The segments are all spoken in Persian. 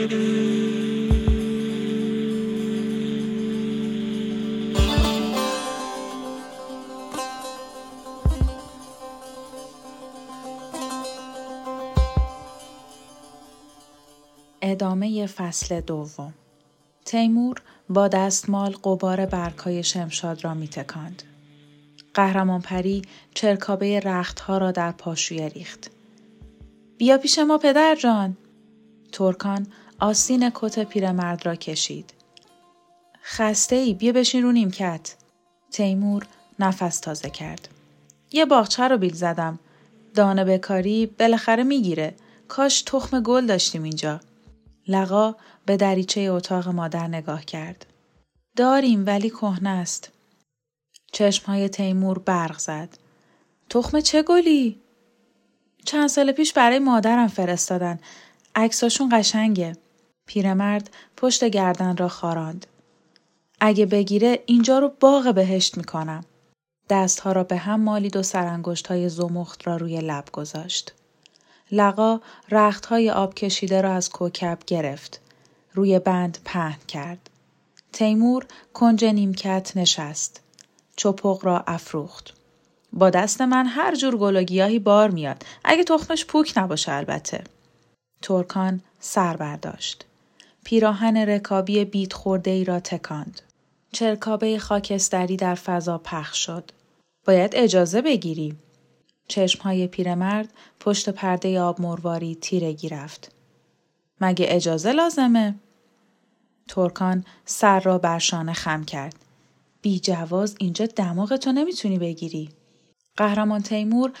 ادامه فصل دوم تیمور با دستمال قبار برگهای شمشاد را میتکاند. قهرمان پری چرکابه رختها را در پاشویه ریخت. بیا پیش ما پدر جان. ترکان آستین کت پیرمرد را کشید. خسته ای بیا بشین رو نیمکت. تیمور نفس تازه کرد. یه باغچه رو بیل زدم. دانه بکاری بالاخره می‌گیره. کاش تخم گل داشتیم اینجا. لقا به دریچه اتاق مادر نگاه کرد. داریم ولی کهنه است. چشمهای تیمور برق زد. تخم چه گلی؟ چند سال پیش برای مادرم فرستادن. عکساشون قشنگه. پیرمرد پشت گردن را خاراند. اگه بگیره اینجا رو باغ بهشت می‌کنم. دستها را به هم مالید و سرانگشت های زمخت را روی لب گذاشت. لقا های آب کشیده را از کوکب گرفت. روی بند پهن کرد. تیمور کنج نیمکت نشست. چپق را افروخت. با دست من هر جور گل بار میاد. اگه تخمش پوک نباشه البته. ترکان سر برداشت. پیراهن رکابی بیت خورده ای را تکاند. چرکابه خاکستری در فضا پخش شد. باید اجازه بگیری. چشمهای پیرمرد پشت پرده آب مرواری تیرگی رفت. مگه اجازه لازمه؟ ترکان سر را بر شانه خم کرد. بی جواز اینجا دماغ تو نمی‌تونی بگیری. قهرمان تیمور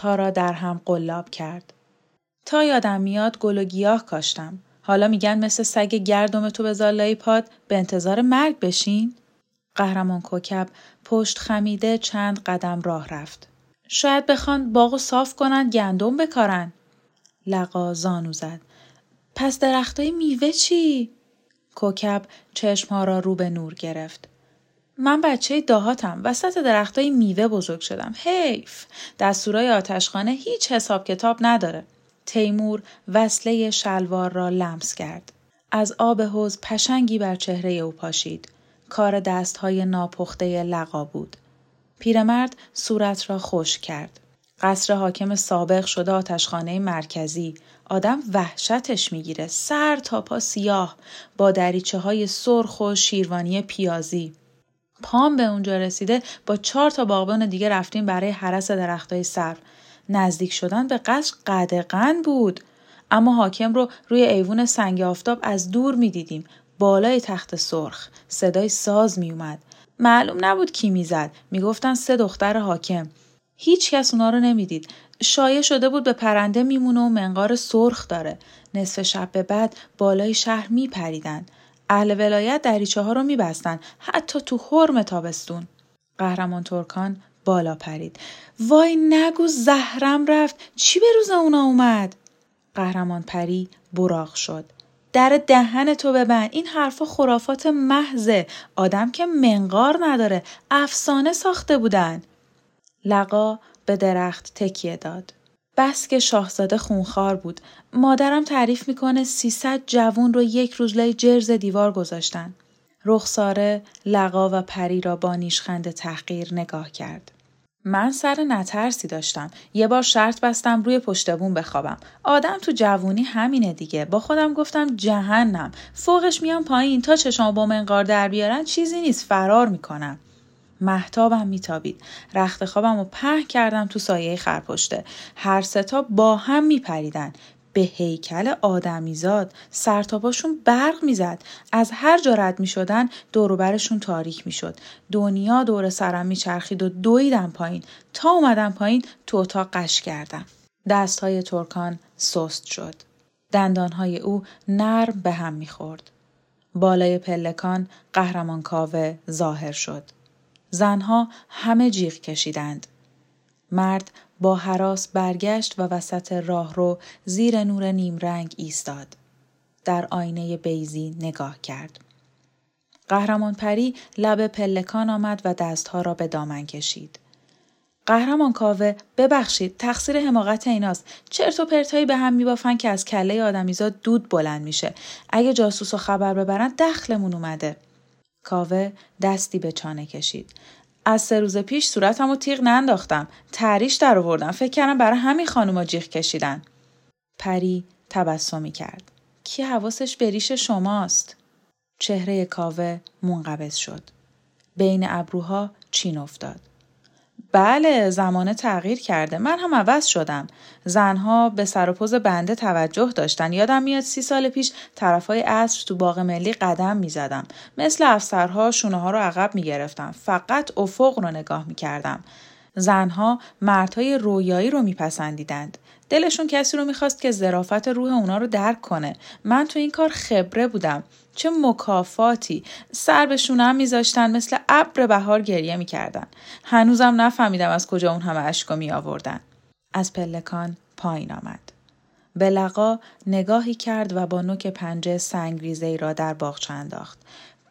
ها را در هم قلاب کرد. تا یادم میاد گل و گیاه کاشتم. حالا میگن مثل سگ گردم تو به زالای پاد به انتظار مرگ بشین؟ قهرمان کوکب پشت خمیده چند قدم راه رفت. شاید بخوان باغ صاف کنن گندم بکارن. لقا زانو زد. پس درختای میوه چی؟ کوکب چشمها را رو به نور گرفت. من بچه دهاتم وسط درختای میوه بزرگ شدم. حیف. دستورای آتشخانه هیچ حساب کتاب نداره. تیمور وصله شلوار را لمس کرد. از آب حوز پشنگی بر چهره او پاشید. کار دستهای ناپخته لقا بود. پیرمرد صورت را خوش کرد. قصر حاکم سابق شده آتشخانه مرکزی آدم وحشتش می‌گیره سر تا پا سیاه با دریچه های سرخ و شیروانی پیازی پام به اونجا رسیده با چهار تا باغبان دیگه رفتیم برای حرس درختای سر نزدیک شدن به قصر قدقن بود. اما حاکم رو روی ایوون سنگ آفتاب از دور می‌دیدیم بالای تخت سرخ صدای ساز میومد معلوم نبود کی می‌زد می‌گفتن سه دختر حاکم. هیچ کس اونا رو نمی‌دید. شایع شده بود به پرنده میمونه و منقار سرخ داره. نصف شب به بعد بالای شهر میپریدن. اهل ولایت دریچه ها رو میبستن حتی تو حرم تابستون. قهرمان ترکان بالا پرید. وای نگو زهرم رفت. چی به روز اونا اومد؟ قهرمان پری براغ شد. در دهن تو ببند. این حرفا خرافات محضه. آدم که منقار نداره. افسانه ساخته بودن. لقا به درخت تکیه داد. بس که شاهزاده خونخوار بود. مادرم تعریف می‌کنه سیصد جوون رو یک روز لای جرز دیوار گذاشتن. رخساره لقا و پری را با نیشخند تحقیر نگاه کرد من سر نترسی داشتم. یه بار شرط بستم روی پشت بوم بخوابم. آدم تو جوونی همینه دیگه. با خودم گفتم جهنم. فوقش میام پایین تا چشام با منقار در بیارن چیزی نیست فرار می‌کنم. محتابم میتابید. رخت خوابم رو په کردم تو سایه خرپشته. هر ستا با هم میپریدن. به هیکل آدمیزاد. سرتاپاشون برق می‌زد. از هر جا رد می‌شدن دوروبرشون تاریک می‌شد. دنیا دور سرم میچرخید و دویدم پایین. تا اومدم پایین تو اتاق قش کردم. دستهای ترکان سست شد. دندانهای او نرم به هم می‌خورد. بالای پلکان قهرمان کاوه ظاهر شد. زنها همه جیغ کشیدند. مرد با حراس برگشت و وسط راهرو زیر نور نیمرنگ ایستاد. در آینه بیزی نگاه کرد. قهرمان پری لب پلکان آمد و دستها را به دامن کشید. قهرمان کاوه ببخشید تقصیر حماقت ایناست چرت و پرتایی به هم میبافن که از کله آدمیزاد دود بلند میشه اگه جاسوس و خبر ببرن دخلمون اومده کاوه دستی به چانه کشید از سه روز پیش صورتم و تیغ ننداختم. تریش در آوردم. فکر کردم برای همین خانوما جیغ کشیدن. پری تبسمی کرد. کی حواسش به ریش شماست؟ چهره کاوه منقبض شد. بین ابروها چین افتاد. بله زمانه تغییر کرده. من هم عوض شدم. زنها به سر و پوز بنده توجه داشتن. یادم میاد سی سال پیش طرفای عصر تو باغ ملی قدم می‌زدم. مثل افسرها شونه ها رو عقب می‌گرفتم. فقط افق رو نگاه می‌کردم. زنها مردهای رویایی رو میپسندیدند. دلشون کسی رو می‌خواست که ظرافت روح اونا رو درک کنه. من تو این کار خبره بودم. چه مکافاتی. سر به شونم میذاشتن مثل ابر بهار گریه می‌کردن. هنوزم نفهمیدم از کجا اون همه اشکا می آوردن از پلکان پایین آمد. به لقا نگاهی کرد و با نوک پنجه سنگریزه ای را در باغچه انداخت.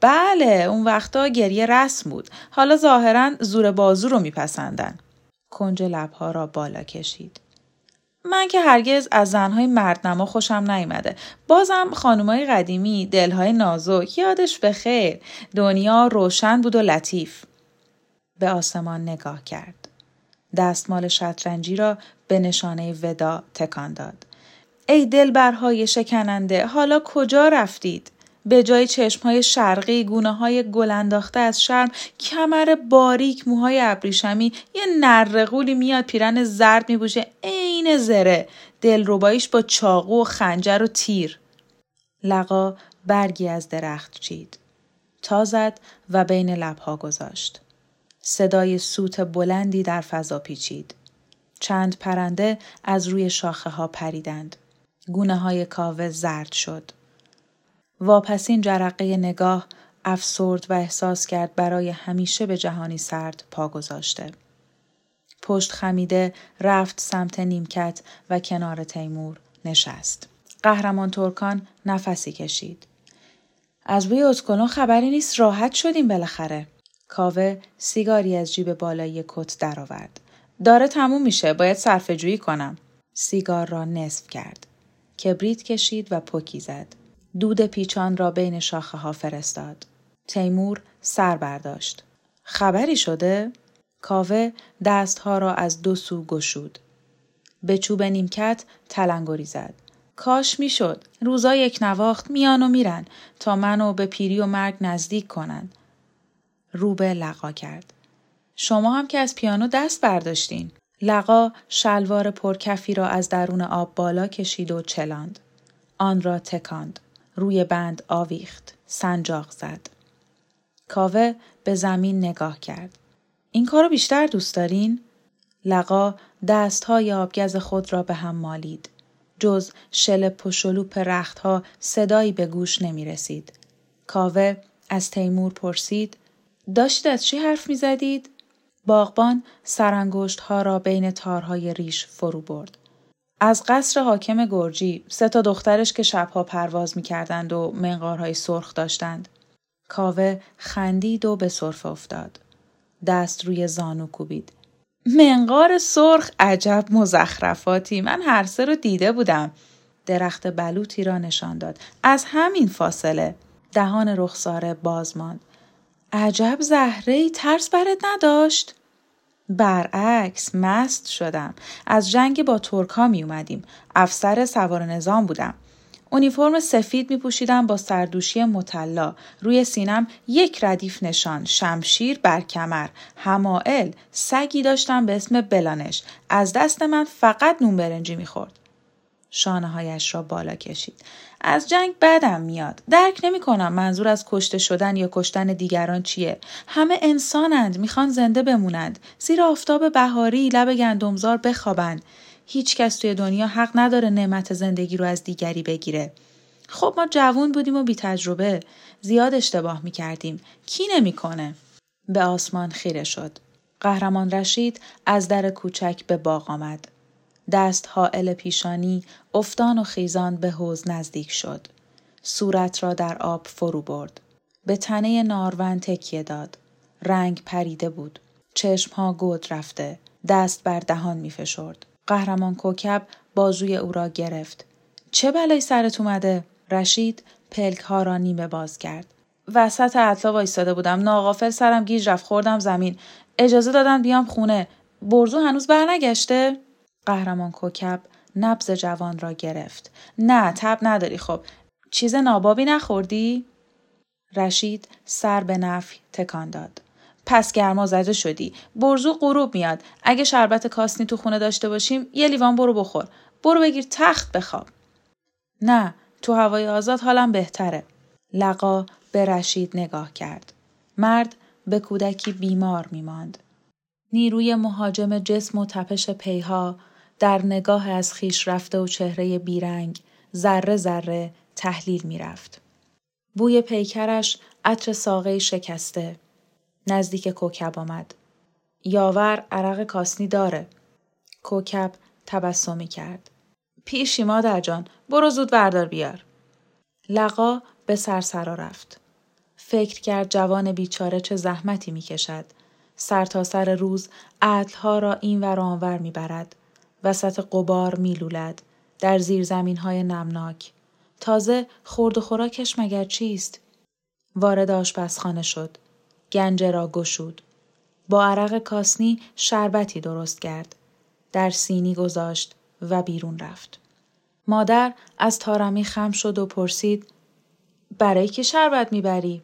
بله اون وقتا گریه رسم بود. حالا ظاهرا زور بازو رو میپسندن. کنج لبها را بالا کشید. من که هرگز از زنهای مردنما خوشم نیامده بازم خانمای قدیمی دلهای نازک یادش به خیر. دنیا روشن بود و لطیف. به آسمان نگاه کرد. دستمال شطرنجی را به نشانه ودا تکان داد. ای دلبرهای شکننده حالا کجا رفتید؟ به جای چشم های شرقی گونه های گل انداخته از شرم کمر باریک موهای ابریشمی یه نرقولی میاد پیرن زرد میبوشه عین زره. دلرباییش با چاقو و خنجر و تیر. لقا برگی از درخت چید. تا زد و بین لبها گذاشت. صدای سوت بلندی در فضا پیچید. چند پرنده از روی شاخه ها پریدند. گونه های کاوه زرد شد. واپسین جرقه نگاه افسرد و احساس کرد برای همیشه به جهانی سرد پا گذاشته. پشت خمیده رفت سمت نیمکت و کنار تیمور نشست. قهرمان ترکان نفسی کشید. از بوی اتکلون خبری نیست راحت شدیم بالاخره. کاوه سیگاری از جیب بالایی کت درآورد. داره تموم میشه باید صرفه جویی کنم. سیگار را نصف کرد. کبریت کشید و پکی زد. دود پیچان را بین شاخه ها فرستاد. تیمور سر برداشت. خبری شده؟ کاوه دستها را از دو سو گشود. به چوب نیمکت تلنگری زد. کاش می‌شد. روزا یک نواخت میان و میرن تا منو به پیری و مرگ نزدیک کنن. روبه لقا کرد. شما هم که از پیانو دست برداشتین. لقا شلوار پرکفی را از درون آب بالا کشید و چلاند. آن را تکاند. روی بند آویخت. سنجاق زد. کاوه به زمین نگاه کرد. این کارو بیشتر دوست دارین؟ لقا های آبگز خود را به هم مالید. جز شل پشلوپ رختها صدایی به گوش نمی رسید. کاوه از تیمور پرسید داشتید از چی حرف می زدید؟ باغبان سرانگشت ها را بین تارهای ریش فرو برد. از قصر حاکم گرجی سه تا دخترش که شبها پرواز می‌کردند و منقارهای سرخ داشتند. کاوه خندید و به صرف افتاد. دست روی زانو کوبید. منقار سرخ عجب مزخرفاتی من هر سه رو دیده بودم. درخت بلوطی را نشان داد. از همین فاصله دهان رخساره باز ماند. عجب زهره ترس برت نداشت؟ برعکس مست شدم. از جنگ با ترک ها می اومدیم. افسر سوار نظام بودم. اونیفرم سفید می پوشیدم با سردوشی مطلا. روی سینم یک ردیف نشان، شمشیر بر کمر، همائل، سگی داشتم به اسم بلانش. از دست من فقط نون برنجی می خورد. شانه هایش را بالا کشید. از جنگ بدم میاد. درک نمی کنم منظور از کشته شدن یا کشتن دیگران چیه. همه انسانند می‌خوان زنده بمونند. زیر آفتاب بهاری لب گندمزار بخوابند. هیچ کس توی دنیا حق نداره نعمت زندگی رو از دیگری بگیره. خب ما جوون بودیم و بی تجربه. زیاد اشتباه می کردیم. کی نمی‌کنه؟ به آسمان خیره شد. قهرمان رشید از در کوچک به باغ آمد. دست حائل پیشانی افتان و خیزان به حوز نزدیک شد. صورت را در آب فرو برد. به تنه نارون تکیه داد. رنگ پریده بود. چشمها گود رفته. دست بر دهان می فشرد. قهرمان کوکب بازوی او را گرفت. چه بلایی سرت اومده؟ رشید پلک ها را نیمه باز کرد. وسط اطلا وایستاده بودم. ناغافل سرم گیج رفت خوردم زمین. اجازه دادن بیام خونه. برزو هنوز برنگشته؟ قهرمان کوکب نبز جوان را گرفت. نه تب نداری خب. چیز نابابی نخوردی؟ رشید سر به نفی تکان داد. پس گرما زده شدی. برزو غروب میاد. اگه شربت کاسنی تو خونه داشته باشیم یه لیوان برو بخور. برو بگیر تخت بخواب. نه تو هوای آزاد حالم بهتره. لقا به رشید نگاه کرد. مرد به کودکی بیمار میماند. نیروی مهاجم جسم و تپش پیها در نگاه از خیش رفته و چهره بیرنگ ذره ذره تحلیل می‌رفت. بوی پیکرش عطر ساقه شکسته. نزدیک کوکب آمد. یاور عرق کاسنی داره. کوکب تبسمی کرد. پیشی مادر جان برو زود بردار بیار. لقا به سرسرا رفت. فکر کرد جوان بیچاره چه زحمتی می کشد. سر تا سر روز عدلها را این ور آنور می برد. وسط قبار میلولد. در زیر زمین های نمناک. تازه خورد و خوراکش مگر چیست؟ وارد آشپزخانه شد. گنجه را گشود. با عرق کاسنی شربتی درست کرد. در سینی گذاشت و بیرون رفت. مادر از تارمی خم شد و پرسید برای که شربت می‌بری؟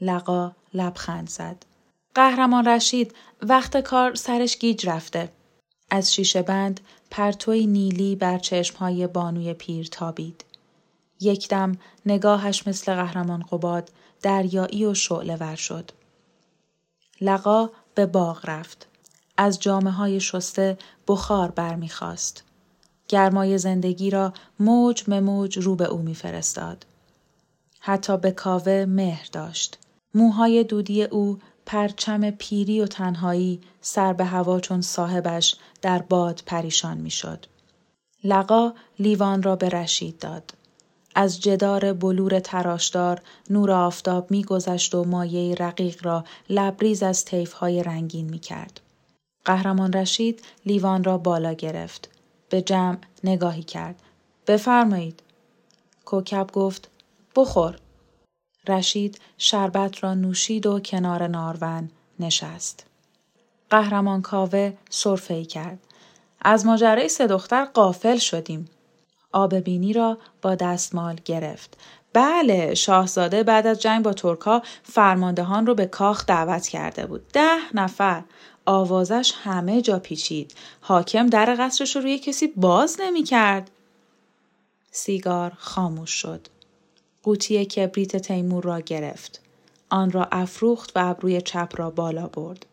لقا لبخند زد. قهرمان رشید وقت کار سرش گیج رفته از شیشه بند پرتوی نیلی بر چشمهای بانوی پیر تابید. یکدم نگاهش مثل قهرمان قباد دریایی و شعله ور شد. لقا به باغ رفت. از جامعه های شسته بخار برمیخواست. گرمای زندگی را موج به موج رو به او میفرستاد. حتی به کاوه مهر داشت. موهای دودی او پرچم پیری و تنهایی سر به هوا چون صاحبش در باد پریشان می‌شد. لقا لیوان را به رشید داد. از جدار بلور تراشدار نور آفتاب میگذشت و مایه رقیق را لبریز از های رنگین می کرد. قهرمان رشید لیوان را بالا گرفت. به جمع نگاهی کرد. بفرمایید. کوکب گفت بخور. رشید شربت را نوشید و کنار نارون نشست. قهرمان کاوه صرفه کرد. از ماجرای سه دختر قافل شدیم. آب بینی را با دستمال گرفت. بله شاهزاده بعد از جنگ با ترکا فرماندهان رو به کاخ دعوت کرده بود. ده نفر. آوازش همه جا پیچید. حاکم در قصرش رو روی کسی باز نمی کرد. سیگار خاموش شد. قوطی کبریت تیمور را گرفت. آن را افروخت و ابروی چپ را بالا برد.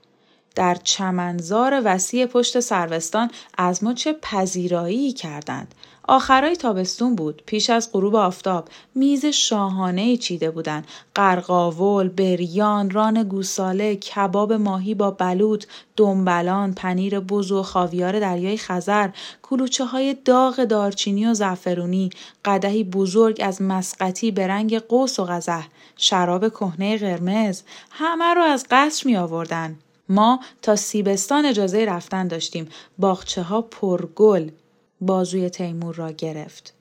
در چمنزار وسیع پشت سروستان از ما چه پذیرایی کردند. آخرای تابستون بود پیش از غروب آفتاب میز شاهانه چیده بودند قرقاول بریان ران گوساله کباب ماهی با بلوط دنبلان پنیر بز و خاویار دریای خزر کلوچه های داغ دارچینی و زعفرونی قدهی بزرگ از مسقطی به رنگ قوس و غزه شراب کهنه قرمز همه رو از قصر می آوردن. ما تا سیبستان اجازه رفتن داشتیم باغچه ها پرگل بازوی تیمور را گرفت.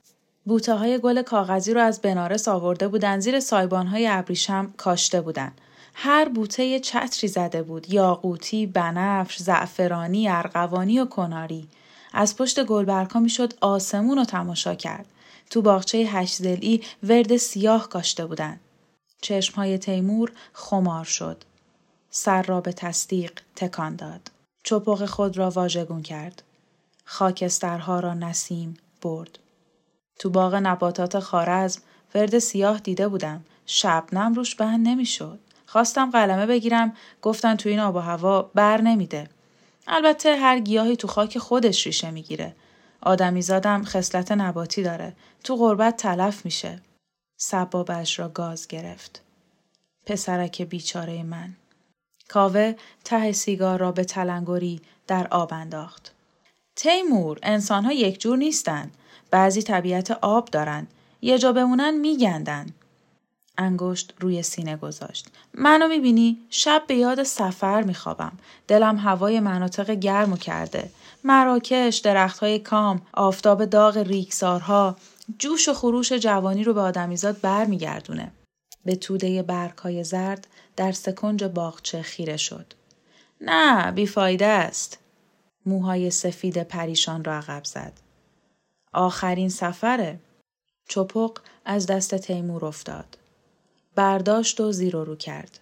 بوته های گل کاغذی را از بنارس آورده بودند زیر سایبان های ابریشم کاشته بودند. هر بوته چتری زده بود یاقوتی بنفش زعفرانی ارغوانی و کناری از پشت گلبرگها می‌شد آسمون رو تماشا کرد تو باغچه هشت ورد سیاه کاشته بودند چشمهای تیمور خمار شد سر را به تصدیق تکان داد. چپق خود را واژگون کرد. خاکسترها را نسیم برد. تو باغ نباتات خارزم ورد سیاه دیده بودم. شبنم روش بند نمی‌شد. خواستم قلمه بگیرم. گفتن تو این آب و هوا بر نمیده. البته هر گیاهی تو خاک خودش ریشه می‌گیره. آدمی زادم خصلت نباتی داره. تو غربت تلف میشه. سبابش را گاز گرفت. پسرک بیچاره من. کاوه ته سیگار را به تلنگری در آب انداخت تیمور انسانها یک جور نیستن بعضی طبیعت آب دارن یه جا بمونن میگندن انگشت روی سینه گذاشت. منو می‌بینی؟ شب به یاد سفر میخوابم. دلم هوای مناطق گرمو کرده. مراکش، درختهای کام، آفتاب داغ ریکسارها، جوش و خروش جوانی رو به آدمیزاد برمیگردونه. به توده برگهای زرد در سکنج باغچه خیره شد. نه بیفایده است. موهای سفید پریشان را عقب زد. آخرین سفره. چپق از دست تیمور افتاد. برداشت و زیر و رو کرد.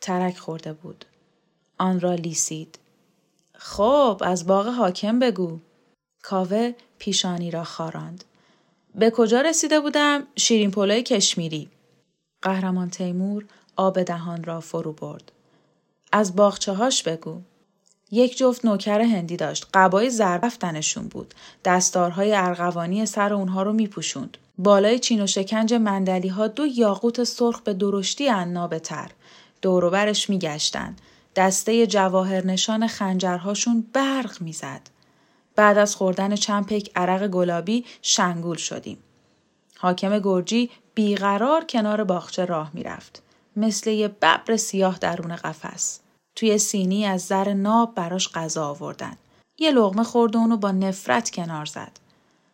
ترک خورده بود. آن را لیسید. خب از باغ حاکم بگو. کاوه پیشانی را خاراند. به کجا رسیده بودم؟ شیرین پلوی کشمیری. قهرمان تیمور آب دهان را فرو برد. از باغچه هاش بگو. یک جفت نوکر هندی داشت. قبای زربفتنشون بود. دستارهای ارغوانی سر اونها رو میپوشوند. بالای چین و شکنج مندلی ها دو یاقوت سرخ به درشتی عنابه تر. دوروبرش میگشتن. دسته جواهر نشان خنجرهاشون برق می‌زد. بعد از خوردن چند پیک عرق گلابی شنگول شدیم. حاکم گرجی بیقرار کنار باغچه راه می‌رفت. مثل یه ببر سیاه درون قفس. توی سینی از زر ناب براش غذا آوردن. یه لغمه خورد و با نفرت کنار زد.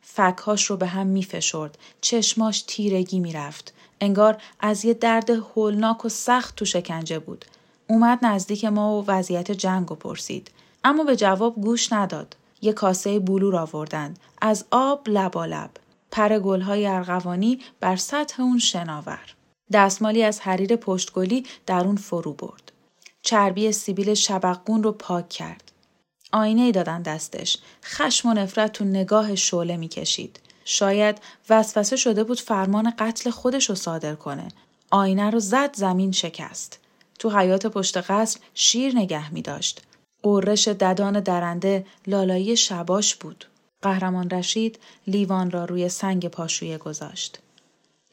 فکهاش رو به هم میفشرد. چشماش تیرگی می‌رفت. انگار از یه درد هولناک و سخت تو شکنجه بود. اومد نزدیک ما و وضعیت جنگ و پرسید. اما به جواب گوش نداد. یه کاسه بلور آوردند. از آب لبالب. پر گلهای ارغوانی بر سطح اون شناور. دستمالی از حریر پشتگلی در اون فرو برد. چربی سیبیل شبقون رو پاک کرد. آینه ای دادن دستش. خشم و نفرت تو نگاه شعله می‌کشید. شاید وسوسه شده بود فرمان قتل خودش رو صادر کنه. آینه رو زد زمین شکست. تو حیات پشت قصر شیر نگه می داشت. قررش ددان درنده لالایی شباش بود. قهرمان رشید لیوان را روی سنگ پاشویه گذاشت.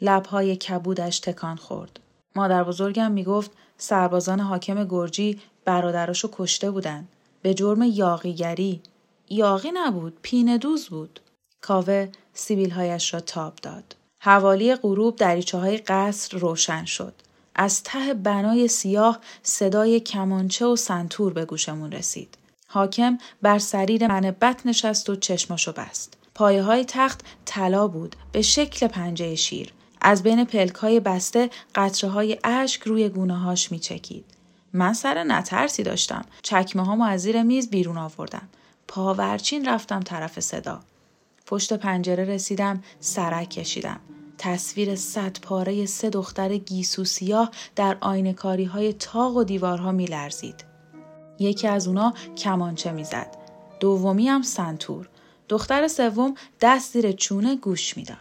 لبهای کبودش تکان خورد. مادر بزرگم می گفت سربازان حاکم گرجی برادراشو کشته بودن. به جرم یاقیگری. یاقی نبود، پینه دوز بود. کاوه سیبیلهایش را تاب داد. حوالی غروب دریچه های قصر روشن شد. از ته بنای سیاه صدای کمانچه و سنتور به گوشمون رسید. حاکم بر سریر منبت نشست و چشماشو بست. پایه های تخت طلا بود به شکل پنجه شیر. از بین پلک های بسته قطره های اشک روی گونه هاش می چکید. من سر نترسی داشتم. چکمه ها از زیر میز بیرون آوردم. پاورچین رفتم طرف صدا. پشت پنجره رسیدم سرک کشیدم. تصویر صد پاره سه دختر گیسو سیاه در آینکاری های تاق و دیوارها می لرزید. یکی از اونا کمانچه می‌زد. دومی هم سنتور. دختر سوم دست زیر چونه گوش می‌داد.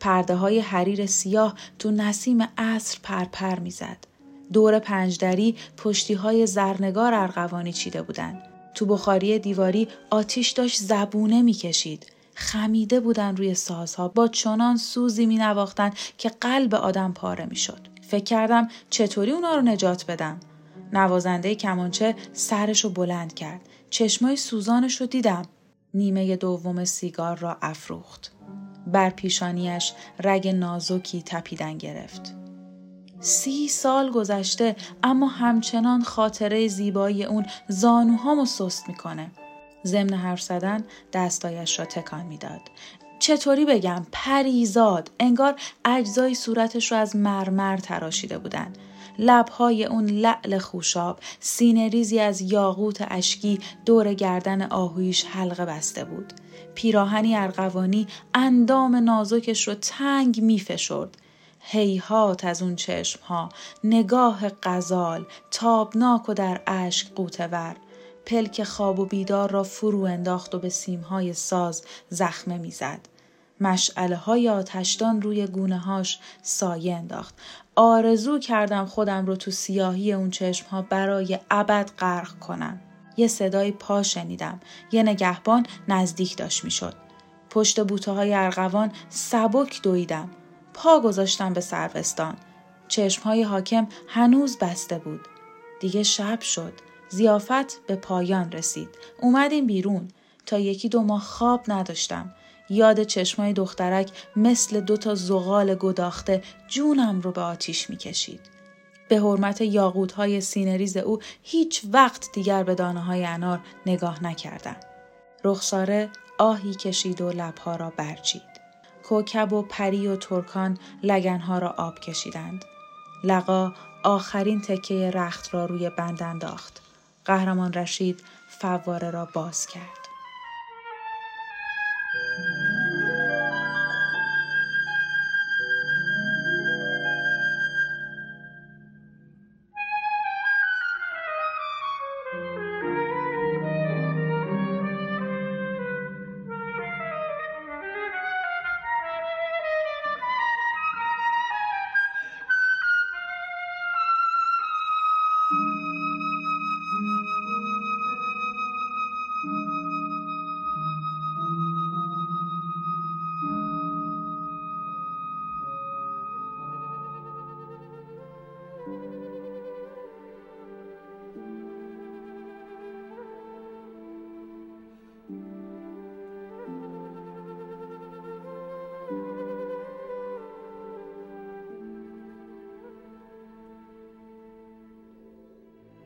پرده های حریر سیاه تو نسیم عصر پرپر می‌زد. دور پنجدری پشتی های زرنگار ارغوانی چیده بودند. تو بخاری دیواری آتیش داشت زبونه می‌کشید. خمیده بودن روی سازها با چنان سوزی می نواختن که قلب آدم پاره می شد. فکر کردم چطوری اونا رو نجات بدم. نوازنده کمانچه سرش رو بلند کرد. چشمای سوزانش رو دیدم. نیمه دوم سیگار را افروخت. بر پیشانیش رگ نازکی تپیدن گرفت. سی سال گذشته اما همچنان خاطره زیبایی اون زانوهامو سست می‌کنه. ضمن حرف زدن دستایش را تکان می‌داد. چطوری بگم پریزاد انگار اجزای صورتش رو از مرمر تراشیده بودن لبهای اون لعل خوشاب سینه ریزی از یاقوت اشکی دور گردن آهویش حلقه بسته بود پیراهنی ارغوانی اندام نازکش رو تنگ میفشرد هیهات از اون چشم ها نگاه غزال تابناک و در اشک قوتور پلک خواب و بیدار را فرو انداخت و به سیمهای ساز زخمه می‌زد. مشعله های آتشدان روی گونه هاش سایه انداخت. آرزو کردم خودم رو تو سیاهی اون چشم ها برای ابد غرق کنم. یه صدای پا شنیدم. یه نگهبان نزدیک داشت می‌شد. پشت بوته های ارغوان سبک دویدم. پا گذاشتم به سروستان. چشم های حاکم هنوز بسته بود. دیگه شب شد. ضیافت به پایان رسید. اومدیم بیرون. تا یکی دو ماه خواب نداشتم. یاد چشمای دخترک مثل دوتا زغال گداخته جونم رو به آتیش می‌کشید. به حرمت یاقوت های سینه‌ریز او هیچ وقت دیگر به دانه های انار نگاه نکردم. رخساره آهی کشید و لبها را برچید. کوکب و پری و ترکان لگنها را آب کشیدند. لقا آخرین تکه رخت را روی بند انداخت. قهرمان رشید فواره را باز کرد.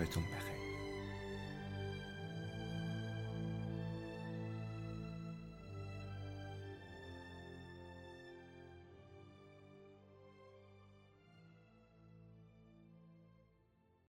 emanet olun.